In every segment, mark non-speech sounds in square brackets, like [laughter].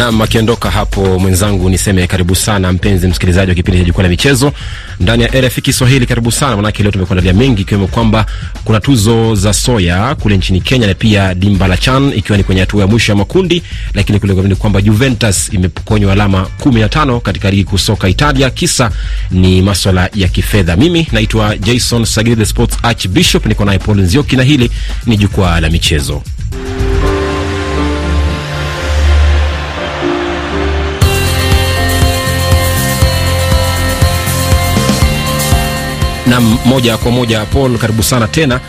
Nam akiondoka hapo mwenzangu, niseme karibu sana mpenzi msikilizaji wa kipindi cha jukwaa la michezo ndani ya RFI Kiswahili. Karibu sana manake, leo tumekuandalia mengi, ikiwemo kwamba kuna tuzo za soya kule nchini Kenya na pia dimba la CHAN ikiwa ni kwenye hatua ya mwisho ya makundi, lakini kule ni kwamba Juventus imepokonywa alama 15 katika ligi kuu soka Italia, kisa ni maswala ya kifedha. Mimi naitwa Jason Sagiri, the sports archbishop, niko naye Paul Nzioki na hili ni jukwaa la michezo. Na moja kwa moja Paul, karibu sana tena,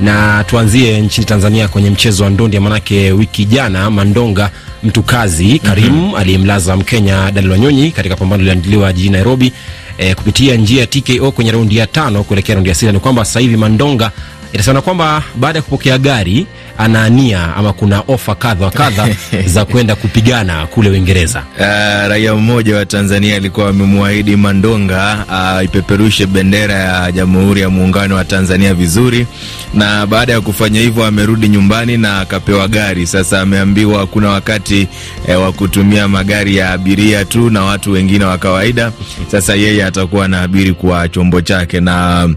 na tuanzie nchini Tanzania kwenye mchezo wa ndondi, manake wiki jana Mandonga Mtukazi Karim mm -hmm. aliyemlaza Mkenya Daniel Wanyonyi katika pambano liliandiliwa jijini Nairobi e, kupitia njia ya TKO kwenye raundi ya tano kuelekea raundi ya sita. Ni kwamba sasa hivi Mandonga itasema kwamba baada ya kupokea gari anaania ama kuna ofa kadha wa kadha [laughs] za kwenda kupigana kule Uingereza. Uh, raia mmoja wa Tanzania alikuwa amemwahidi Mandonga uh, bendera ya Jamhuri ya Muungano wa Tanzania vizuri, na baada ya kufanya hivyo amerudi nyumbani na akapewa gari. Sasa ameambiwa kuna wakati eh, wa kutumia magari ya abiria tu na watu wengine wa kawaida. Sasa yeye atakuwa anaabiri kwa chombo chake, na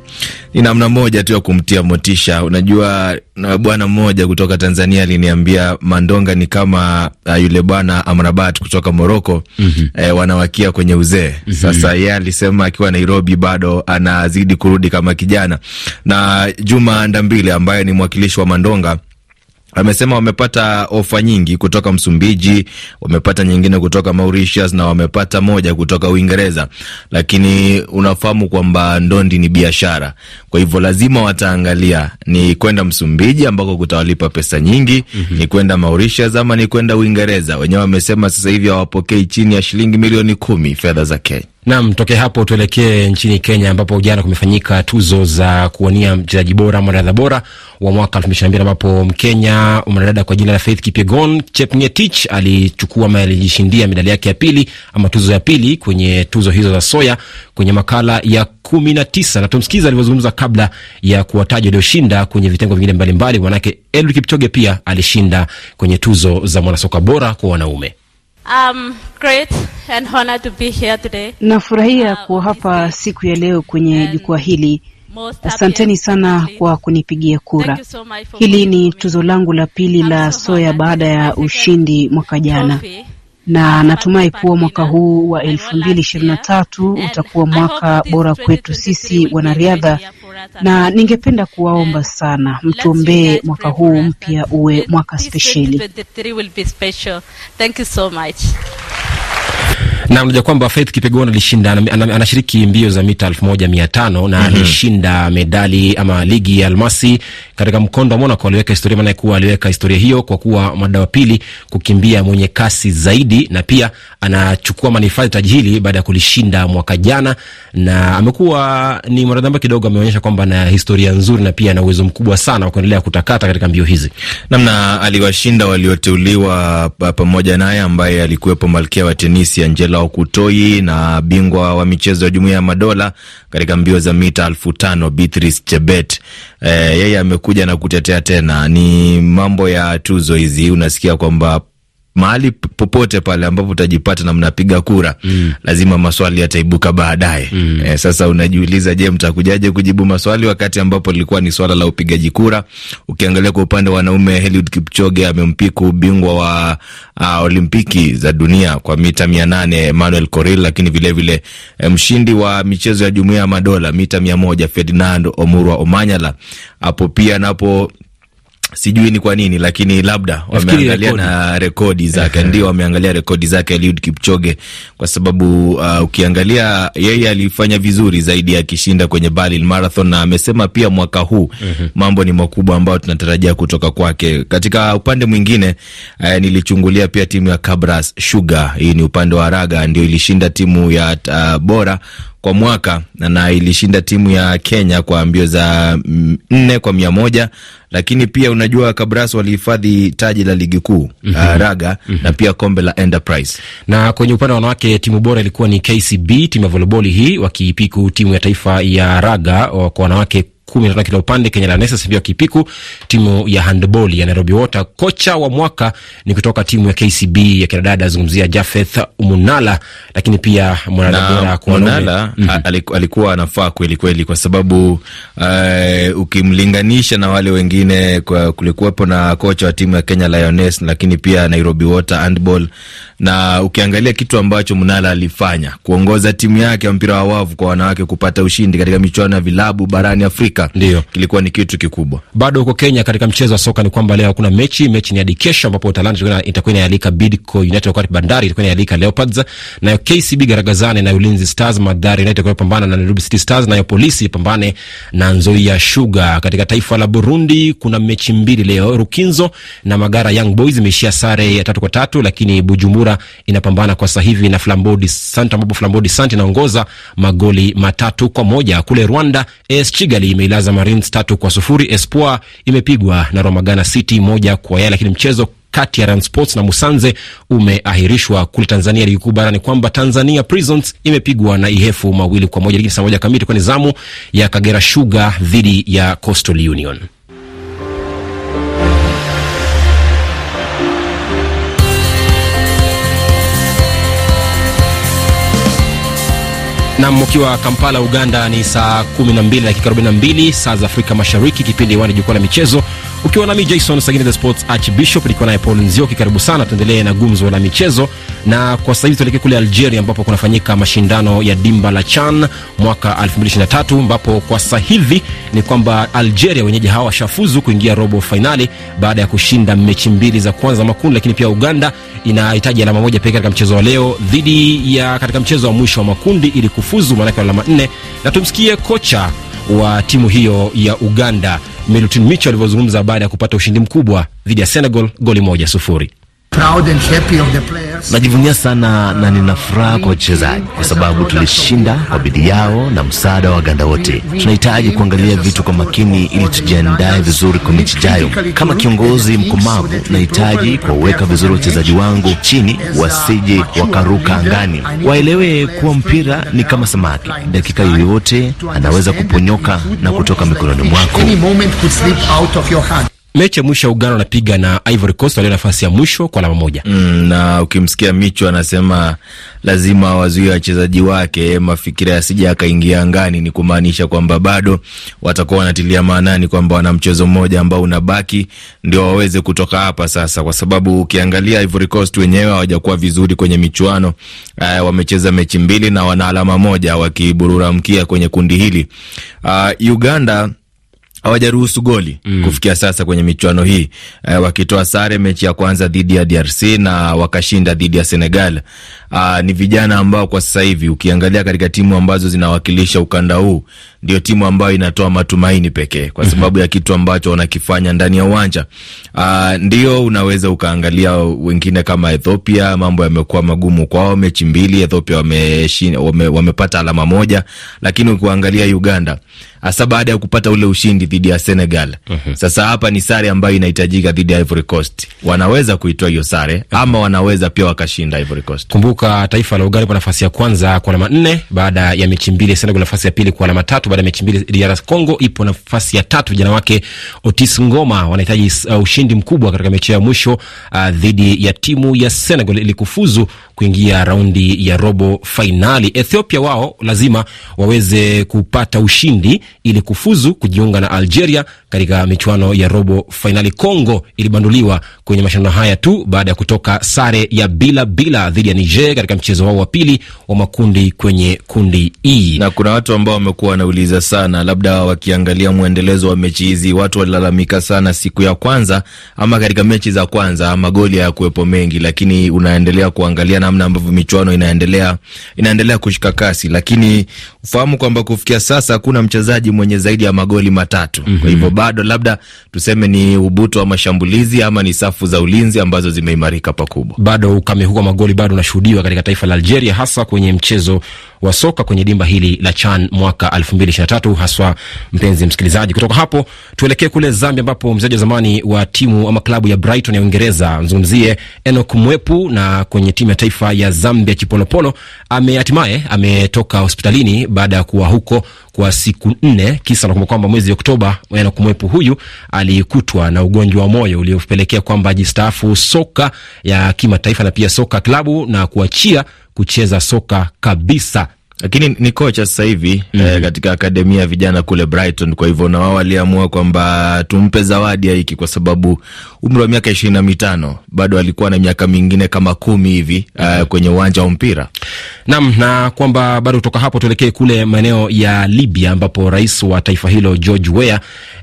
ni namna moja tu ya kumtia motisha. Unajua, na bwana mmoja kutoka Tanzania aliniambia Mandonga ni kama uh, yule bwana Amrabat kutoka Moroko mm -hmm. eh, wanawakia kwenye uzee mm -hmm. Sasa yeye alisema akiwa Nairobi bado anazidi kurudi kama kijana. Na Juma Ndambile ambaye ni mwakilishi wa Mandonga amesema wamepata ofa nyingi kutoka Msumbiji, wamepata nyingine kutoka Mauritius na wamepata moja kutoka Uingereza, lakini unafahamu kwamba ndondi ni biashara. Kwa hivyo lazima wataangalia ni kwenda Msumbiji ambako kutawalipa pesa nyingi, mm -hmm. ni kwenda Mauritius ama ni kwenda Uingereza. Wenyewe wamesema sasa hivi hawapokei chini ya shilingi milioni kumi fedha za Kenya. Nam, toke hapo tuelekee nchini Kenya ambapo jana kumefanyika tuzo za kuwania mchezaji bora mwanadada bora wa mwaka elfu mbili ishirini na mbili ambapo Mkenya mwanadada kwa jina la Faith Kipyegon Chepngetich alichukua ama alijishindia medali yake ya pili ama tuzo ya pili kwenye tuzo hizo za soya kwenye makala ya kumi na tisa na tumsikiza alivyozungumza kabla ya kuwataja walioshinda kwenye vitengo vingine mbalimbali. Manake Eliud Kipchoge pia alishinda kwenye tuzo za mwanasoka bora kwa wanaume. Um, great and honored to be here today. Nafurahia kuwa hapa siku ya leo kwenye jukwaa hili. Asanteni sana kwa kunipigia kura. Hili ni tuzo langu la pili la soya baada ya ushindi mwaka jana, na natumai kuwa mwaka huu wa elfu mbili ishirini na tatu utakuwa mwaka bora kwetu sisi wanariadha, na ningependa kuwaomba sana mtuombee mwaka huu mpya uwe mwaka spesheli. Na unajua kwamba Faith Kipyegon alishinda, anashiriki mbio za mita elfu moja mia tano na mm -hmm. medali ama ligi ya almasi katika mkondo wa Monaco. Aliweka historia, maana kuwa aliweka historia hiyo kwa kuwa mada wa pili kukimbia mwenye kasi zaidi, na pia anachukua manifadhi taji hili baada ya kulishinda mwaka jana, na amekuwa ni mwanariadha kidogo ameonyesha kwamba ana historia nzuri na pia ana uwezo mkubwa sana wa kuendelea kutakata katika mbio hizi. Namna aliwashinda walioteuliwa pamoja naye ambaye alikuwepo malkia wa tenisi Angela Okutoi na bingwa wa michezo ya Jumuiya ya Madola katika mbio za mita elfu tano Beatrice Chebet. E, yeye amekuja na kutetea tena. Ni mambo ya tuzo hizi, unasikia kwamba mahali popote pale ambapo utajipata na mnapiga kura mm. lazima maswali yataibuka baadaye mm. E, sasa unajiuliza, je, mtakujaje kujibu maswali wakati ambapo lilikuwa ni swala la upigaji kura? Ukiangalia kwa upande wa wanaume, Eliud Kipchoge amempiku ubingwa wa uh, olimpiki za dunia kwa mita mia nane Emmanuel Korir, lakini vilevile vile, mshindi wa michezo ya Jumuiya ya Madola mita mia moja Ferdinand Omurwa Omanyala hapo pia napo sijui ni kwa nini lakini labda wameangalia na rekodi zake [laughs] ndio wameangalia rekodi zake Eliud Kipchoge kwa sababu uh, ukiangalia yeye alifanya vizuri zaidi akishinda kwenye Berlin Marathon, na amesema pia mwaka huu -hmm. mambo ni makubwa ambayo tunatarajia kutoka kwake. Katika upande mwingine uh, nilichungulia pia timu ya Kabras Sugar, hii ni upande wa raga, ndio ilishinda timu ya uh, bora kwa mwaka na ilishinda timu ya Kenya kwa mbio za nne kwa mia moja lakini pia unajua Kabras walihifadhi taji la ligi kuu mm -hmm. uh, raga mm -hmm. na pia kombe la Enterprise. Na kwenye upande wa wanawake timu bora ilikuwa ni KCB, timu ya volleyball hii wakiipiku timu ya taifa ya raga kwa wanawake kumi na tano kila upande. Kenya Lionesses ndio kipiku timu ya handball ya Nairobi Water. Kocha wa mwaka ni kutoka timu ya KCB ya kinadada, azungumzia Jafeth Munala, lakini pia mwanadada bora kwa Munala mm -hmm. alikuwa anafaa kweli kweli, kwa sababu uh, ukimlinganisha na wale wengine, kulikuwepo na kocha wa timu ya Kenya Lioness, lakini pia Nairobi Water handball na ukiangalia kitu ambacho Munala alifanya kuongoza timu yake ya mpira wa wavu kwa wanawake kupata ushindi katika michuano ya vilabu barani Afrika, ndio kilikuwa ni kitu kikubwa. Bado huko Kenya katika mchezo wa soka ni kwamba leo hakuna mechi. Mechi ni hadi kesho, ambapo Talanta itakuwa inaalika Bidco United, wakati Bandari itakuwa inaalika Leopards, nayo KCB Garagazane na Ulinzi Stars. Madhari United itakuwa pambana na Nairobi City Stars, nayo Polisi ipambane na Nzoia Sugar. Katika taifa la Burundi kuna mechi mbili leo, Rukinzo na Magara Young Boys imeishia sare ya tatu kwa tatu, lakini Bujumbura inapambana kwa sasa hivi na Flambodi Sant ambapo Flambodi Sant inaongoza magoli matatu kwa moja. Kule Rwanda, AS Kigali imeilaza Marines tatu kwa sufuri. Espoir imepigwa na Romagana City moja kwa yai, lakini mchezo kati ya Rand Sports na Musanze umeahirishwa. Kule Tanzania, ligi kuu bara ni kwamba Tanzania Prisons imepigwa na Ihefu mawili kwa moja, lakini saa moja kamili itakuwa ni zamu ya Kagera Sugar dhidi ya Coastal Union. Nam, ukiwa Kampala, Uganda ni saa 12 dakika 42 saa za Afrika Mashariki, kipindi wani jukwaa la michezo, ukiwa nami Jason Sagini the Sports Archbishop, nikiwa naye Paul Nzioki. Karibu sana, tuendelee na gumzo la michezo, na kwa sasa hivi tuelekee kule Algeria ambapo kunafanyika mashindano ya dimba la CHAN mwaka 2023 ambapo kwa sasa hivi ni kwamba Algeria wenyeji hawa washafuzu kuingia robo fainali baada ya kushinda mechi mbili za kwanza makundi, lakini pia Uganda inahitaji alama moja pekee katika mchezo wa leo dhidi ya katika mchezo wa mwisho wa makundi ili kufuzu, maanake alama nne. Na tumsikie kocha wa timu hiyo ya Uganda Milutin Micho alivyozungumza baada ya kupata ushindi mkubwa dhidi ya Senegal goli moja sufuri. Najivunia sana na nina furaha kwa wachezaji kwa sababu tulishinda kwa bidii yao na msaada wa Waganda wote. Tunahitaji kuangalia vitu kwa makini ili tujiandae vizuri kwa mechi ijayo. Kama kiongozi mkomavu, nahitaji kuwaweka vizuri wachezaji wangu chini, wasije wakaruka angani. Waelewe kuwa mpira ni kama samaki, dakika yoyote anaweza kuponyoka na kutoka mikononi mwako. Mechi ya mwisho ya Uganda wanapiga na Ivory Coast walio nafasi ya mwisho kwa alama moja. Mm, na ukimsikia Micho anasema lazima wazuie wachezaji wake mafikira yasija akaingia angani, ni kumaanisha kwamba bado watakuwa wanatilia maanani kwamba wana mchezo mmoja ambao unabaki ndio waweze kutoka hapa sasa, kwa sababu ukiangalia Ivory Coast wenyewe hawajakuwa vizuri kwenye michuano uh, wamecheza mechi mbili na wana alama moja wakiburura mkia kwenye kundi hili uh, Uganda hawajaruhusu goli mm. kufikia sasa kwenye michuano hii e, wakitoa sare mechi ya kwanza dhidi ya DRC na wakashinda dhidi ya Senegal. Aa, ni vijana ambao kwa sasa hivi ukiangalia katika timu ambazo zinawakilisha ukanda huu ndio timu ambayo inatoa matumaini pekee kwa sababu mm -hmm. ya kitu ambacho wanakifanya ndani ya uwanja. Aa, ndio unaweza ukaangalia wengine kama Ethiopia, mambo yamekuwa magumu kwao, mechi mbili Ethiopia wameshinda, wame, wamepata alama moja, lakini ukiangalia Uganda hasa baada ya kupata ule ushindi dhidi ya Senegal. Uhum. Sasa hapa ni sare ambayo inahitajika dhidi ya Ivory Coast. Wanaweza kuitoa hiyo sare uh ama wanaweza pia wakashinda Ivory Coast. Kumbuka taifa la Uganda kwa nafasi ya kwanza kwa alama nne baada ya mechi mbili, Senegal nafasi ya pili kwa alama tatu baada ya mechi mbili. DR Congo ipo nafasi ya tatu, vijana wake Otis Ngoma wanahitaji uh, ushindi mkubwa katika mechi ya mwisho uh, dhidi ya timu ya Senegal ili kufuzu kuingia raundi ya robo fainali. Ethiopia wao lazima waweze kupata ushindi ili kufuzu kujiunga na Algeria katika michuano ya robo fainali. Congo ilibanduliwa kwenye mashindano haya tu baada ya kutoka sare ya bila bila dhidi ya Niger katika mchezo wao wa pili wa makundi kwenye kundi E. Na kuna watu ambao wamekuwa wanauliza sana, labda wakiangalia mwendelezo wa mechi hizi, watu walilalamika sana siku ya kwanza ama katika mechi za kwanza magoli hayakuwepo mengi, lakini unaendelea kuangalia namna ambavyo michuano inaendelea inaendelea kushika kasi, lakini ufahamu kwamba kufikia sasa hakuna mchezaji mwenye zaidi ya magoli matatu. mm -hmm. Kwa hivyo bado labda tuseme ni ubuto wa mashambulizi ama ni safu za ulinzi ambazo zimeimarika pakubwa. Bado ukame huko magoli bado unashuhudiwa katika taifa la Algeria, hasa kwenye mchezo wa soka kwenye dimba hili la CHAN mwaka 2023 haswa. Mpenzi msikilizaji, kutoka hapo tuelekee kule Zambia ambapo mchezaji wa zamani wa timu ama klabu ya Brighton ya Uingereza mzungumzie Enock Mwepu na kwenye timu ya taifa ya Zambia Chipolopolo hatimaye ametoka hospitalini baada ya kuwa huko kwa siku nne. Kisa na kwamba mwezi Oktoba Enock Mwepu huyu alikutwa na ugonjwa wa moyo uliopelekea kwamba ajistaafu soka ya kimataifa na pia soka klabu na kuachia kucheza soka kabisa lakini ni kocha sasa hivi mm -hmm. eh, katika akademia ya vijana kule Brighton. Kwa hivyo na wao waliamua kwamba tumpe zawadi ya hiki, kwa sababu umri wa miaka ishirini na mitano bado alikuwa na miaka mingine kama kumi hivi mm -hmm. eh, kwenye uwanja wa mpira nam, na kwamba bado kutoka hapo tuelekee kule maeneo ya Libya ambapo rais wa taifa hilo George Weah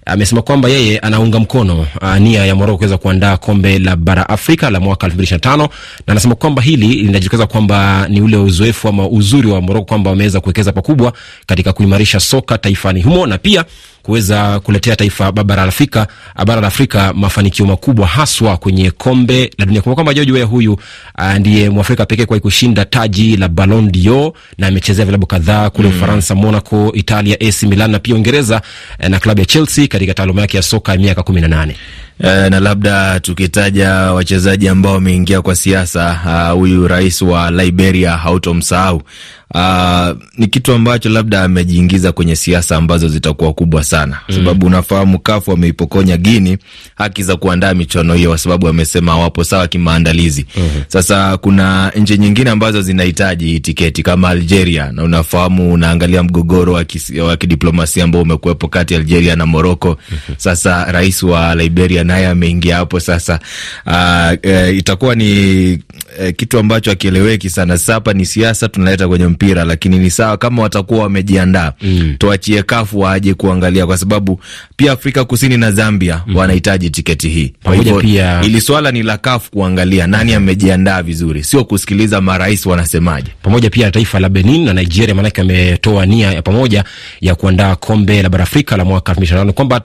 amesema kwamba yeye anaunga mkono uh, nia ya Moroko kuweza kuandaa kombe la bara Afrika la mwaka 2025 na anasema kwamba hili linajitokeza kwamba ni ule uzoefu ama uzuri wa Moroko kwamba wameweza kuwekeza pakubwa katika kuimarisha soka taifani humo na pia kuweza kuletea taifa bara la Afrika bara la Afrika mafanikio makubwa haswa kwenye kombe la dunia. Kumbuka kwamba George Weah huyu uh, ndiye Mwafrika pekee kwa kushinda taji la Ballon d'Or na amechezea vilabu kadhaa kule Ufaransa, mm. Monaco, Italia, AC Milan na pia Uingereza na klabu ya Chelsea katika taaluma yake ya soka ya miaka kumi na nane. Uh, na labda tukitaja wachezaji ambao wameingia kwa siasa, huyu uh, rais wa Liberia hautomsahau. Uh, ni kitu ambacho labda amejiingiza kwenye siasa ambazo zitakuwa kubwa sana mm. Sababu unafahamu kafu wameipokonya Gini haki za kuandaa michuano hiyo, kwa sababu wamesema wapo sawa kimaandalizi mm -hmm. Sasa kuna nchi nyingine ambazo zinahitaji tiketi kama Algeria, na unafahamu unaangalia mgogoro wa kidiplomasia ambao umekuwepo kati ya Algeria na Moroko mm -hmm. Sasa rais wa Liberia naye ameingia hapo sasa. Uh, uh, itakuwa ni uh, kitu ambacho akieleweki sana. Sasa hapa ni siasa tunaleta kwenye mpira, lakini ni sawa kama watakuwa wamejiandaa mm. Tuachie kafu waje kuangalia, kwa sababu pia Afrika Kusini na Zambia mm. wanahitaji tiketi hii. Kwa hivyo pia... ili swala ni la CAF kuangalia nani amejiandaa vizuri, sio kusikiliza marais wanasemaje. Pamoja pia taifa la Benin na Nigeria, maanake ametoa nia ya pamoja ya kuandaa kombe la bara Afrika la mwaka 2025 kwamba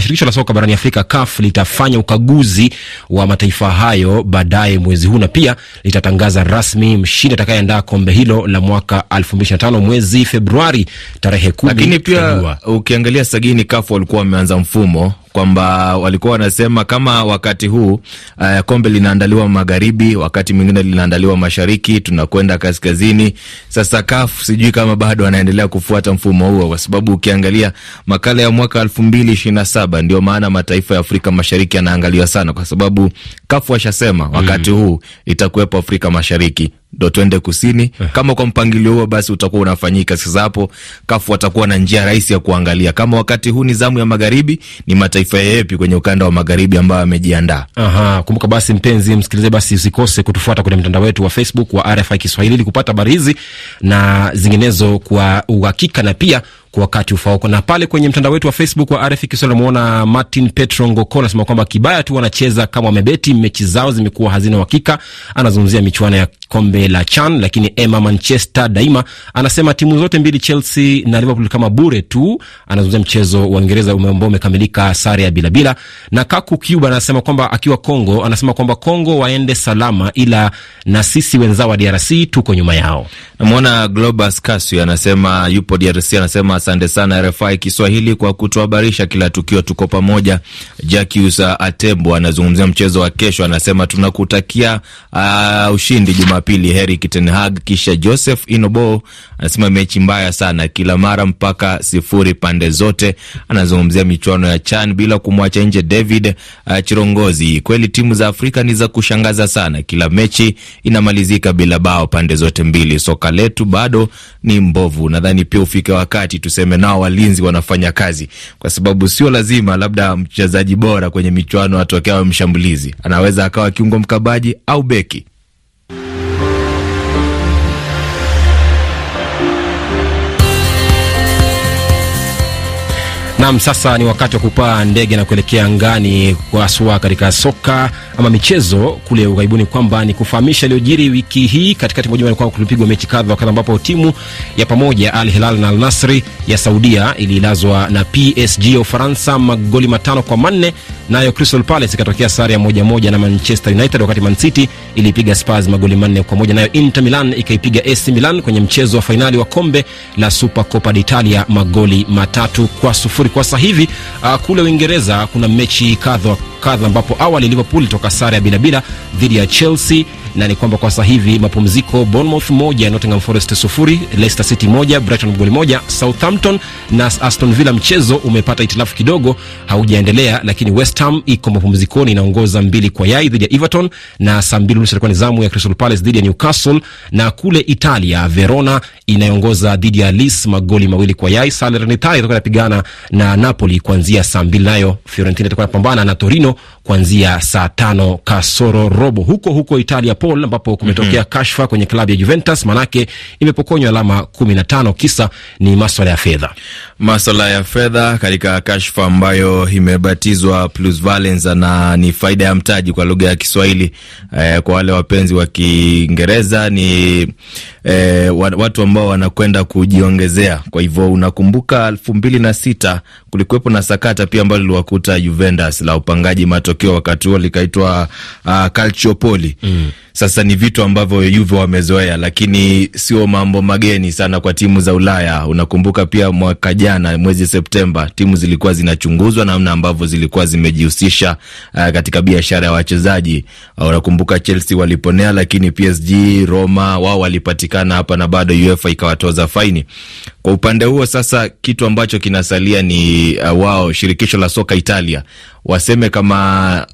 shirikisho la soka barani Afrika CAF litafanya ukaguzi wa mataifa hayo baadaye mwezi huu na pia litatangaza rasmi mshindi atakayeandaa kombe hilo la mwaka 2025 mwezi Februari tarehe kumi. Lakini pia ukiangalia sagini kafu walikuwa wameanza mfumo kwamba walikuwa wanasema kama wakati huu uh, kombe linaandaliwa magharibi, wakati mwingine linaandaliwa mashariki, tunakwenda kaskazini. Sasa CAF sijui kama bado wanaendelea kufuata mfumo huo, kwa sababu ukiangalia makala ya mwaka elfu mbili ishirini na saba ndio maana mataifa ya Afrika Mashariki yanaangaliwa sana, kwa sababu CAF washasema wakati mm, huu itakuwepo Afrika Mashariki ndo twende kusini. Kama kwa mpangilio huo basi utakuwa unafanyika. Sasa hapo kafu watakuwa na njia rahisi ya kuangalia kama wakati huu ni zamu ya magharibi, ni mataifa yepi kwenye ukanda wa magharibi ambayo amejiandaa. Aha, kumbuka basi, mpenzi msikilizaji, basi usikose kutufuata kwenye mtandao wetu wa Facebook wa RFI Kiswahili ili kupata habari hizi na zinginezo kwa uhakika na pia kwa wakati ufaoko. Na pale kwenye mtandao wetu wa Facebook wa RFI Kiswahili umeona Martin Petro Ngoko anasema kwamba kibaya tu wanacheza kama wamebeti, mechi zao zimekuwa hazina uhakika. Anazungumzia michuano ya kombe la CHAN, lakini Emma Manchester daima anasema timu zote mbili Chelsea na Liverpool kama bure tu. Anazungumzia mchezo wa Uingereza ambao umekamilika sare ya bila bila. Na Kaku Cuba anasema kwamba akiwa Kongo, anasema kwamba Kongo waende salama, ila na sisi wenzao wa DRC tuko nyuma yao. Namwona Globus Kasu anasema yupo DRC, anasema asante sana RFI Kiswahili kwa kutuhabarisha kila tukio, tuko pamoja. Jacques Atembo anazungumzia mchezo wa kesho, anasema tunakutakia uh, ushindi Jumapili, heri Ten Hag. Kisha Joseph Inobo anasema mechi mbaya sana kila mara mpaka sifuri pande zote. Anazungumzia michuano ya CHAN bila kumwacha nje David uh, Chirongozi. Kweli timu za Afrika ni za kushangaza sana, kila mechi inamalizika bila bao pande zote mbili. Soka letu bado ni mbovu. Nadhani pia ufike wakati tuseme nao walinzi wanafanya kazi, kwa sababu sio lazima labda mchezaji bora kwenye michuano atokea awe mshambulizi, anaweza akawa kiungo mkabaji au beki. Nam, sasa ni wakati wa kupaa ndege na kuelekea angani haswa katika soka ama michezo kule ughaibuni, kwamba ni kufahamisha iliyojiri wiki hii katikati mwa juma, kulipigwa mechi kadha wa ambapo timu ya pamoja Al Hilal na Al Nasri ya Saudia iliilazwa na PSG ya Ufaransa magoli matano kwa manne, nayo Crystal Palace ikatokea sare ya moja moja na Manchester United, wakati Man City ilipiga Spurs magoli manne kwa moja, nayo Inter Milan ikaipiga AC Milan kwenye mchezo wa fainali wa kombe la Supercopa d'Italia magoli matatu kwa sufuri. Kwa sasa hivi uh, kule Uingereza kuna mechi kadha kadha ambapo awali Liverpool ilitoka sare ya bilabila dhidi ya Chelsea na ni kwamba kwa sasa hivi mapumziko, Bournemouth moja, Nottingham Forest sufuri, Leicester City moja, Brighton goli moja, Southampton na Aston Villa mchezo umepata itilafu kidogo, haujaendelea, lakini West Ham iko mapumzikoni, inaongoza mbili kwa yai dhidi ya Everton, na saa mbili nusu ilikuwa ni zamu ya Crystal Palace dhidi ya Newcastle, na kule Italia Verona inayoongoza dhidi ya Lis magoli mawili kwa yai. Salernitana itakuwa inapigana na Napoli kuanzia saa mbili, nayo Fiorentina itakuwa inapambana na Torino kuanzia saa tano kasoro robo. Huko huko Italia Paul, ambapo kumetokea mm -hmm. kashfa kwenye klabu ya Juventus, manake imepokonywa alama kumi na tano. Kisa ni maswala ya fedha, maswala ya fedha katika kashfa ambayo imebatizwa plusvalenza na ni faida ya mtaji kwa lugha ya Kiswahili. Eh, kwa wale wapenzi wa Kiingereza ni eh, watu ambao wanakwenda kujiongezea. Kwa hivyo unakumbuka elfu mbili na sita kulikuwepo na sakata pia ambalo liliwakuta Juventus la upangaji matokeo, wakati huo likaitwa uh, Calciopoli mm. Sasa ni vitu ambavyo Juve wamezoea, lakini sio mambo mageni sana kwa timu za Ulaya. Unakumbuka pia mwaka jana mwezi Septemba timu zilikuwa zinachunguzwa namna ambavyo zilikuwa zimejihusisha uh, katika biashara ya wachezaji uh, unakumbuka Chelsea waliponea, lakini PSG, Roma wao walipatikana hapa na bado UEFA ikawatoza faini. Kwa upande huo sasa, kitu ambacho kinasalia ni uh, wao shirikisho la soka Italia waseme kama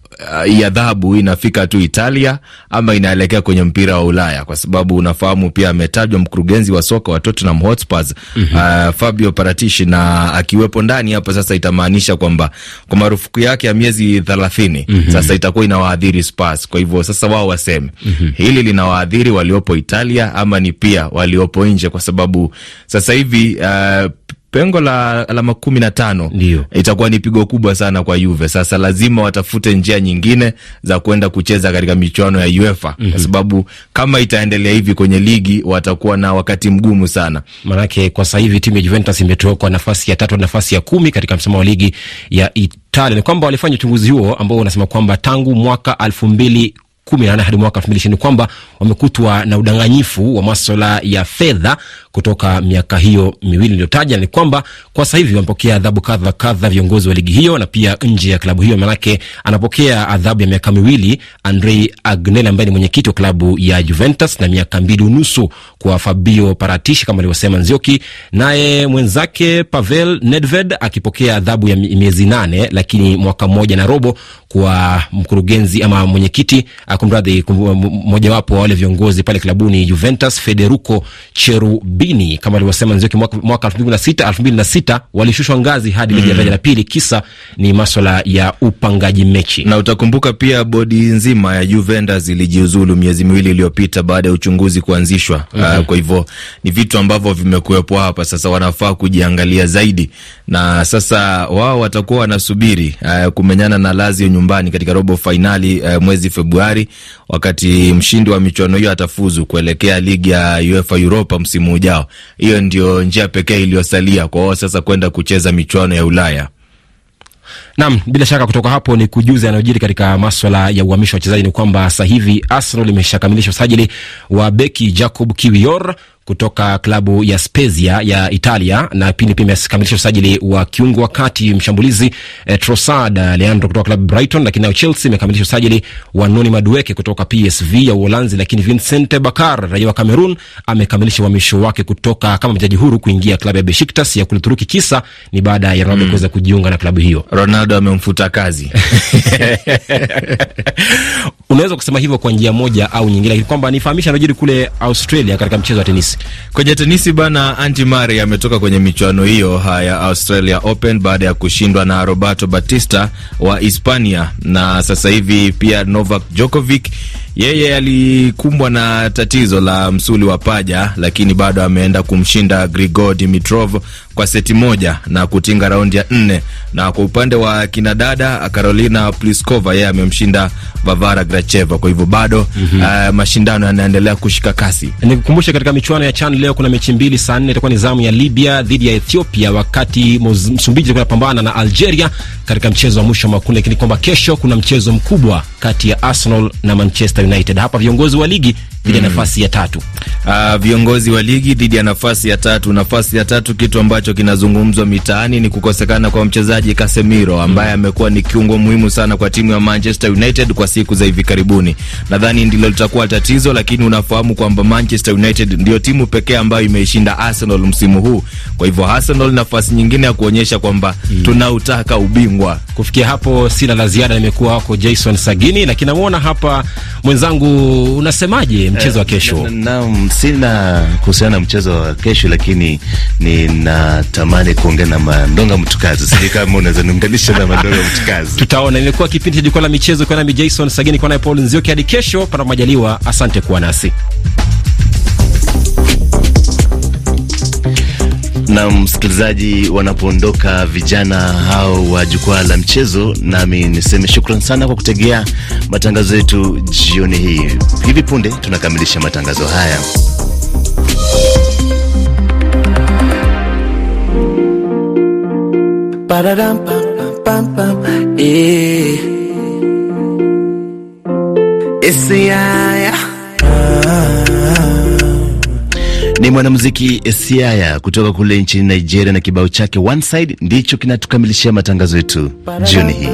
hii uh, adhabu inafika tu Italia ama inaelekea kwenye mpira wa Ulaya, kwa sababu unafahamu pia ametajwa mkurugenzi wa soka wa Tottenham Hotspurs mm -hmm. uh, Fabio Paratici na akiwepo ndani hapa sasa, itamaanisha kwamba kwa marufuku yake ya miezi thelathini mm -hmm. sasa itakuwa inawaadhiri Spurs. Kwa hivyo sasa wao waseme mm -hmm. hili linawaadhiri waliopo Italia ama ni pia waliopo nje, kwa sababu sasa hivi uh, pengo la alama kumi na tano itakuwa ni pigo kubwa sana kwa Juve. Sasa lazima watafute njia nyingine za kwenda kucheza katika michuano ya UEFA mm -hmm. kwa sababu kama itaendelea hivi kwenye ligi watakuwa na wakati mgumu sana, manake kwa sasa hivi timu ya Juventus imetoka nafasi ya tatu na nafasi ya kumi katika msimamo wa ligi ya Italia. Ni kwamba walifanya uchunguzi huo ambao unasema kwamba tangu mwaka elfu mbili kumi na nane hadi mwaka elfu mbili ishirini kwamba wamekutwa na udanganyifu wa maswala ya fedha kutoka miaka hiyo miwili iliyotaja. Ni kwamba kwa sasa hivi wamepokea adhabu kadha kadha viongozi wa ligi hiyo na pia nje ya klabu hiyo, manake anapokea adhabu ya miaka miwili Andrei Agnelli ambaye ni mwenyekiti wa klabu ya Juventus na miaka mbili unusu kwa Fabio Paratici kama alivyosema Nzioki, naye mwenzake Pavel Nedved akipokea adhabu ya miezi nane lakini mwaka mmoja na robo kwa mkurugenzi ama mwenyekiti kumradhi, mmojawapo wa wale viongozi pale klabuni Juventus, Federico Cherubini kama alivyosema Nzioki, mwaka elfu mbili na sita elfu mbili na sita walishushwa ngazi hadi ligi ya daraja la pili. Kisa ni maswala ya upangaji mechi, na utakumbuka pia bodi nzima ya Juventus ilijiuzulu miezi miwili iliyopita baada ya uchunguzi kuanzishwa. mm -hmm. Uh, kwa hivyo ni vitu ambavyo vimekuwepo hapa, sasa wanafaa kujiangalia zaidi, na sasa wao watakuwa wanasubiri uh, kumenyana na Lazio nyumbani katika robo fainali uh, mwezi Februari, wakati mshindi wa michuano hiyo atafuzu kuelekea ligi ya UEFA Europa msimu ujao. Hiyo ndio njia pekee iliyosalia kwa wao sasa kwenda kucheza michuano ya Ulaya. Nam, bila shaka kutoka hapo ni kujuza yanayojiri katika maswala ya uhamisho wa wachezaji. Ni kwamba sasa hivi Arsenal imeshakamilisha usajili wa beki Jacob Kiwior kutoka klabu ya Spezia ya Italia na pini pia imekamilisha usajili wa kiungo wa kati mshambulizi eh, Trossard Leandro kutoka klabu Brighton, lakini nayo Chelsea imekamilisha usajili wa Noni Madueke kutoka PSV ya Uholanzi, lakini Vincent Bakar raia wa Cameroon amekamilisha uhamisho wake kutoka kama mchezaji huru kuingia klabu ya Besiktas ya kule Turuki. Kisa ni baada ya Ronaldo mm, kuweza kujiunga na klabu hiyo. Ronaldo amemfuta kazi [laughs] unaweza kusema hivyo kwa njia moja au nyingine, lakini kwamba nifahamisha anajiri kule Australia katika mchezo wa tenisi. Kwenye tenisi bana, Andy Murray ametoka kwenye michuano hiyo ya Australia Open baada ya kushindwa na Roberto Batista wa Hispania, na sasa hivi pia Novak Djokovic Yeye alikumbwa na tatizo la msuli wa paja, lakini bado ameenda kumshinda Grigor Dimitrov kwa seti moja na kutinga raundi ya nne. Na kwa upande wa kinadada Carolina Pliskova, yeye amemshinda Vavara Gracheva. Kwa hivyo bado mm -hmm. uh, mashindano yanaendelea kushika kasi. Nikukumbushe katika michuano ya CHAN leo kuna mechi mbili, saa nne itakuwa ni zamu ya Libya dhidi ya Ethiopia, wakati Msumbiji itakuwa inapambana na Algeria katika mchezo wa mwisho wa makundi, lakini kwamba kesho kuna mchezo mkubwa kati ya Arsenal na Manchester United. Hapa viongozi wa ligi dhidi ya mm. nafasi ya tatu. Uh, viongozi wa ligi dhidi ya nafasi ya tatu. Nafasi ya tatu, kitu ambacho kinazungumzwa mitaani ni kukosekana kwa mchezaji Casemiro ambaye amekuwa ni kiungo muhimu sana kwa timu ya Manchester United kwa siku za hivi karibuni. Nadhani ndilo litakuwa tatizo, lakini unafahamu kwamba Manchester United ndio timu pekee ambayo imeishinda Arsenal msimu huu. Kwa hivyo Arsenal nafasi nyingine ya kuonyesha kwamba mm. tunautaka ubingwa. Kufikia hapo sina la ziada, nimekuwa wako Jason Sagini, lakini namuona hapa mwenzangu, unasemaje mchezo wa kesho? Naam, sina kuhusiana na mchezo wa kesho, lakini ninatamani kuongea na Mandonga Mtukazi. Sijui kama unaweza niunganisha na Mandonga Mtukazi. Tutaona. Imekuwa kipindi cha jukwaa la michezo kwa nami Jason Sagini, kwa naye Paul Nzioki. Hadi kesho, panapo majaliwa. Asante kuwa nasi. Na msikilizaji, wanapoondoka vijana hao wa jukwaa la mchezo, nami niseme shukran sana kwa kutegea matangazo yetu jioni hii. Hivi punde tunakamilisha matangazo haya. Ni mwanamuziki Esiaya kutoka kule nchini Nigeria na kibao chake One Side ndicho kinatukamilishia matangazo yetu jioni hii.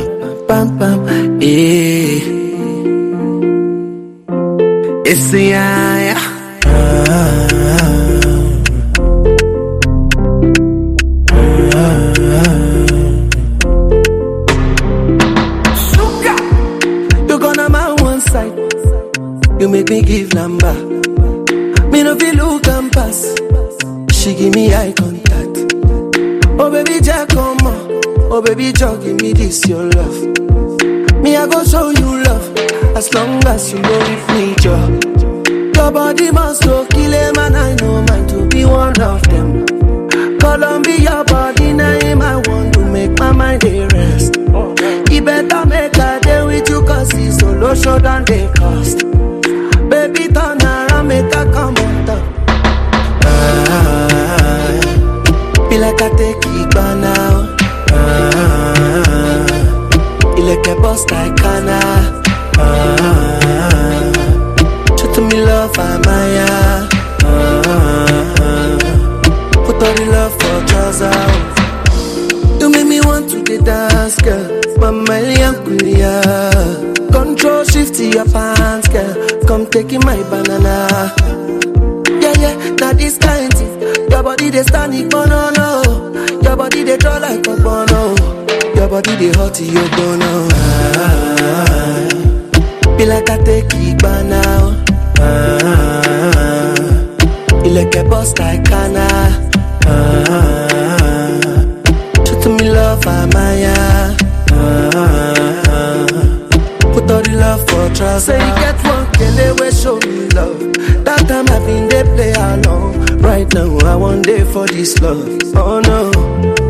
Pass. She give me eye contact. Oh baby Jack, come on. Oh baby Jack, give me this your love. Me I go show you love as long as you go with me, Joe. Your body must go kill him and I know mine to be one of them. Columbia body name I want to make my mind a rest. You better make a day with you cause it's solo show than they cost. Baby turn around make a come be like I now. Ah, like boss. Ah, me love, I'm Maya. Ah, put all the love for. You make me want to dance, girl. Control shift to your girl. Come taking my banana. Body they stand it, no. Your body they draw like a bono. Your body they hot, you bono. Ah, be like I take now. Ah, you like a boss like Kana. Ah, to me love, I'm Maya. Ah, put all the love for trust. Say you get one kele we show me love. Now I want day for this love. Oh no,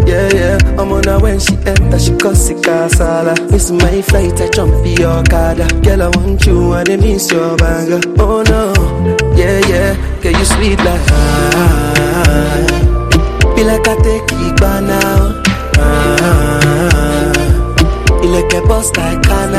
yeah yeah. I'm on her when she enter, she cause it casala. Miss my flight, I jump in your car. Girl I want you and I miss your banger. Oh no, yeah yeah. Girl you sweet like ah. Be like I take it by now. Ah, ileke boss like Kana.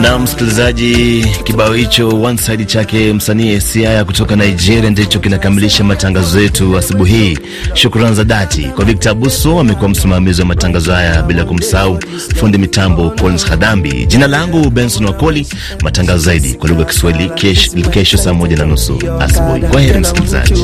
Na msikilizaji, kibao hicho one side chake msanii Esiaya kutoka Nigeria ndicho kinakamilisha matangazo yetu asubuhi hii. Shukrani za dhati kwa Victor Abuso, amekuwa msimamizi wa matangazo haya, bila kumsahau fundi mitambo Collins Hadambi. Jina langu Benson Wakoli. Matangazo zaidi kwa lugha ya Kiswahili kesho saa moja na nusu asubuhi. Kwa heri msikilizaji.